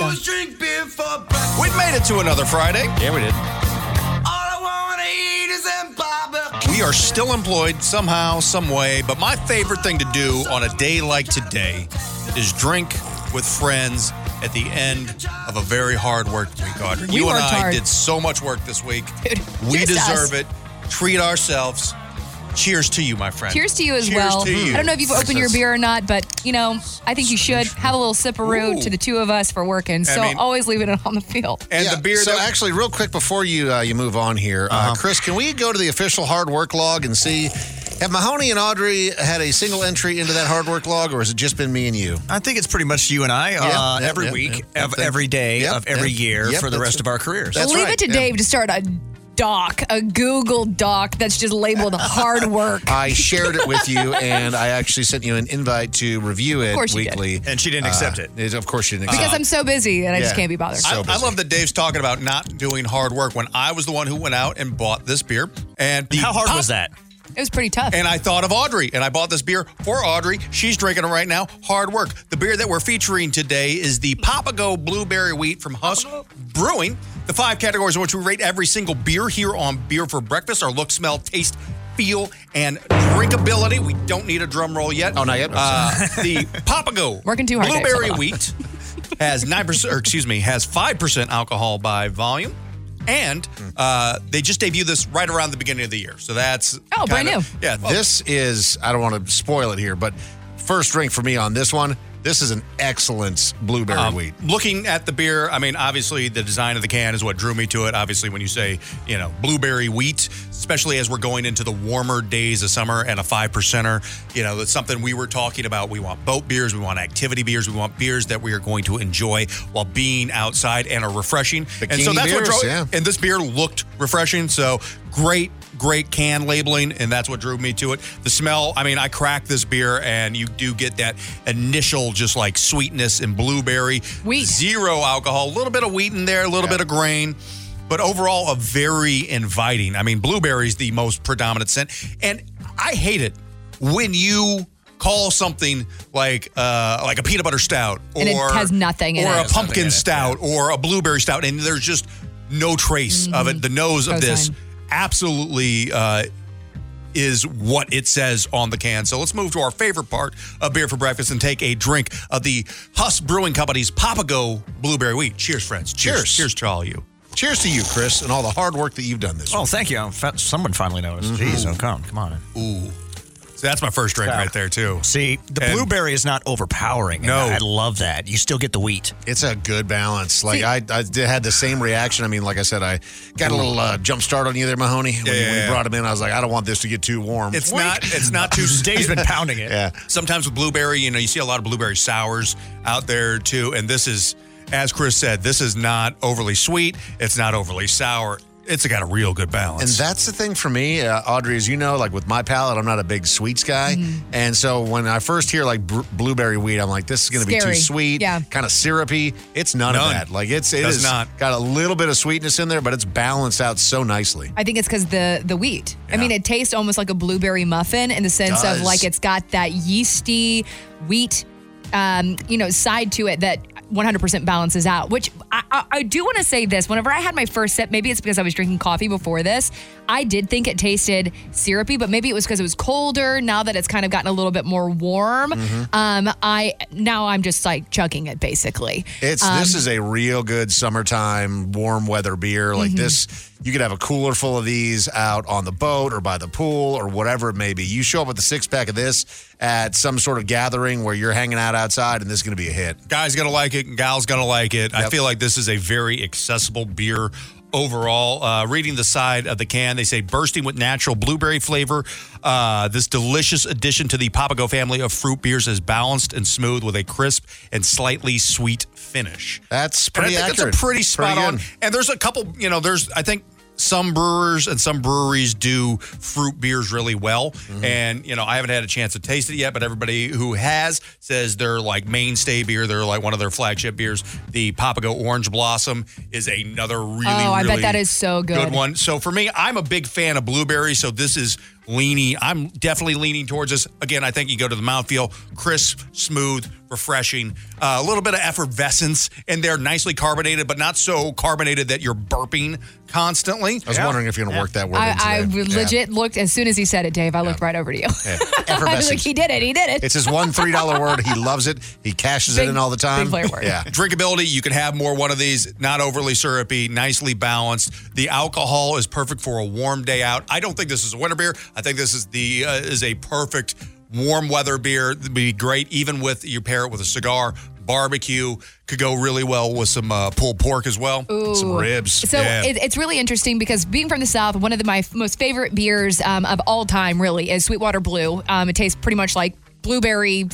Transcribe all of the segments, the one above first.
Wanna do Let's go. is drink beer for breakfast. We made it to another Friday. Yeah, we did. All I wanna eat is them barbecue. We are still employed somehow, some way, but my favorite thing to do on a day like today is drink with friends at the end of a very hard work week, Audrey. We you and I hard. did so much work this week. Dude, we cheers to us. deserve it. Treat ourselves. Cheers to you, my friend. Cheers to you as Cheers well. to you. I don't know if you've opened your beer or not, but you know, I think you should have a little sip sipperoo Ooh. to the two of us for working. So mean- always leaving it on the field. And Yeah, the beer So that actually, real quick before you uh, you move on here, uh Chris, can we go to the official hard work log and see have Mahoney and Audrey had a single entry into that hard work log, or has it just been me and you? I think it's pretty much you and I uh, yeah, every yeah, week, yeah. of Yep, every day yep, of every yep, year yep, for the that's rest it. of our careers. That's Leave right, it to yeah. Dave to start a doc, a Google doc that's just labeled hard work. I shared it with you, and I actually sent you an invite to review it course you did. weekly. and she didn't accept it. Uh, Of course, she didn't. because accept I'm so busy and I just Yeah. can't be bothered. So I, I busy. love that Dave's talking about not doing hard work when I was the one who went out and bought this beer. And the How hard pop- was that? it was pretty tough. And I thought of Audrey, and I bought this beer for Audrey. She's drinking it right now. Hard work. The beer that we're featuring today is the Papago Blueberry Wheat from Huss Brewing. The five categories in which we rate every single beer here on Beer for Breakfast are look, smell, taste, feel, and drinkability. We don't need a drum roll yet. Oh, not yet? Uh, the Papago Working too hard, Dave. Blueberry Wheat has nine percent, or excuse me, has five percent alcohol by volume. And uh, they just debuted this right around the beginning of the year. So that's Oh, brand kinda- new. Yeah, well, This is, I don't want to spoil it here, but first drink for me on this one. This is an excellent blueberry Um, wheat. Looking at the beer, I mean, obviously the design of the can is what drew me to it. Obviously, when you say, you know, blueberry wheat, especially as we're going into the warmer days of summer and a five percenter, you know, that's something we were talking about. We want boat beers, we want activity beers, we want beers that we are going to enjoy while being outside and are refreshing. and so Bikini that's what beers, drove. yeah. And this beer looked refreshing. So great, great can labeling, and that's what drew me to it. The smell, I mean, I cracked this beer, and you do get that initial just like sweetness and blueberry. Wheat. Zero alcohol, a little bit of wheat in there, a little bit of grain. But overall, a very inviting. I mean, blueberry is the most predominant scent. And I hate it when you call something like uh, like a peanut butter stout or And it has nothing in or it. a Has pumpkin stout or a blueberry stout, and there's just no trace of it. The nose of this on. Absolutely uh, is what it says on the can. So let's move to our favorite part of beer for breakfast and take a drink of the Huss Brewing Company's Papago Blueberry Wheat. Cheers, friends. Cheers. Cheers. Cheers to all you. Cheers to you, Chris, and all the hard work that you've done this Oh, week. thank you. I'm fa- Someone finally noticed. Jeez, oh, come, come on. Ooh. So that's my first drink right there, too. See, the And- blueberry is not overpowering. and No. I love that. You still get the wheat. It's a good balance. Like I, I did- had the same reaction. I mean, like I said, I got a little uh, jump start on you there, Mahoney. When, you, Yeah, when you yeah. brought him in, I was like, I don't want this to get too warm. It's not. It's not too. Dave's been pounding it. yeah. Sometimes with blueberry, you know, you see a lot of blueberry sours out there too. And this is, as Chris said, this is not overly sweet. It's not overly sour. It's got a real good balance. And that's the thing for me, uh, Audrey, as you know, like with my palate, I'm not a big sweets guy. And so when I first hear like br- blueberry wheat, I'm like, this is going to be too sweet, Yeah. kind of syrupy. It's none, None. of that. Like it's it Does not. got a little bit of sweetness in there, but it's balanced out so nicely. I think it's because the the wheat. I mean, it tastes almost like a blueberry muffin in the sense of like it's got that yeasty wheat, um, you know, side to it that 100% balances out. Which I, I, I do want to say this: whenever I had my first sip, maybe it's because I was drinking coffee before this. I did think it tasted syrupy, but maybe it was because it was colder. Now that it's kind of gotten a little bit more warm, um, I now I'm just like chugging it basically. It's this is a real good summertime warm weather beer. Like this, you could have a cooler full of these out on the boat or by the pool or whatever it may be. You show up with a six pack of this at some sort of gathering where you're hanging out outside, and this is going to be a hit. Guys gonna like it, and gals gonna like it. I feel like this is a very accessible beer overall. Uh, reading the side of the can, they say bursting with natural blueberry flavor. Uh, this delicious addition to the Papago family of fruit beers is balanced and smooth with a crisp and slightly sweet finish. That's And I pretty think accurate. That's a pretty spot Pretty on. And there's a couple, you know, there's I think some brewers and some breweries do fruit beers really well. Mm-hmm. And, you know, I haven't had a chance to taste it yet, but everybody who has says they're like mainstay beer. They're like one of their flagship beers. The Papago Orange Blossom is another really, Oh, I bet really that is so good. one. So for me, I'm a big fan of blueberry. So this is leaning. I'm definitely leaning towards this. Again, I think you go to the mouthfeel, crisp, smooth, refreshing. Uh, a little bit of effervescence in there, nicely carbonated, but not so carbonated that you're burping constantly. I was wondering if you're going to work that word I, into I there. Yeah. legit looked as soon as he said it, Dave. I looked right over to you. I was like, he did it. He did it. It's his one three dollar word. He loves it. He cashes Big- it in all the time. big player word. Yeah. Drinkability, you can have more one of these, not overly syrupy, nicely balanced. The alcohol is perfect for a warm day out. I don't think this is a winter beer. I think this is the uh, is a perfect warm weather beer. It'd be great even with you pair it with a cigar, barbecue. Could go really well with some uh, pulled pork as well. Some ribs. So Yeah. it, it's really interesting because being from the South, one of the, my f- most favorite beers um, of all time really is Sweetwater Blue. Um, it tastes pretty much like blueberry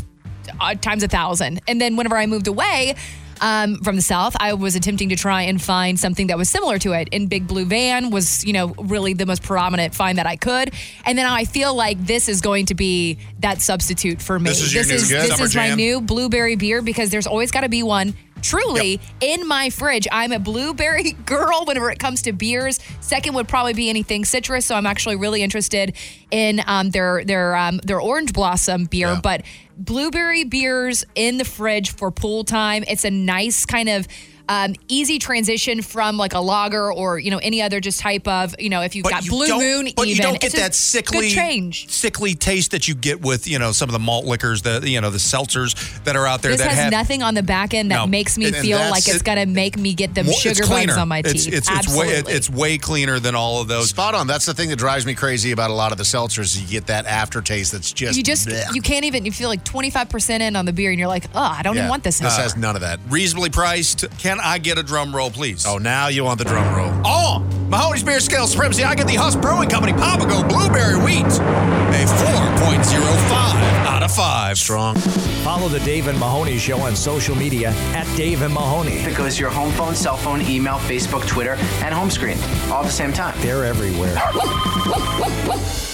uh, times a thousand. And then whenever I moved away um, from the South, I was attempting to try and find something that was similar to it. And Big Blue Van was, you know, really the most prominent find that I could. And then I feel like this is going to be that substitute for me. This is your is, this is my new blueberry beer because there's always got to be one truly in my fridge. I'm a blueberry girl whenever it comes to beers. Second would probably be anything citrus. So I'm actually really interested in um, their their um, their orange blossom beer. Yeah. But blueberry beers in the fridge for pool time. It's a nice kind of. Um, easy transition from like a lager or you know any other just type of you know if you've got you blue moon but even you don't get It's that sickly change sickly taste that you get with you know some of the malt liquors, the you know the seltzers that are out there this that has have nothing on the back end that No. makes me And- and feel like it's it- gonna make me get them sugar cleaner. bugs on my teeth. it's it's way, Absolutely. it's way cleaner than all of those. Spot on. That's the thing that drives me crazy about a lot of the seltzers. You get that aftertaste that's just you just bleh. you can't even you feel like 25% in on the beer and you're like oh i don't Yeah. even want this This anymore. has none of that. Reasonably priced. Can I get a drum roll, please? Oh, now you want the drum roll. Oh, Mahoney's Beer Scale Supremacy. I get the Huss Brewing Company Papago Blueberry Wheat. A 4.05 out of 5. Strong. Follow the Dave and Mahoney Show on social media at Dave and Mahoney. It goes your home phone, cell phone, email, Facebook, Twitter, and home screen all at the same time. They're everywhere.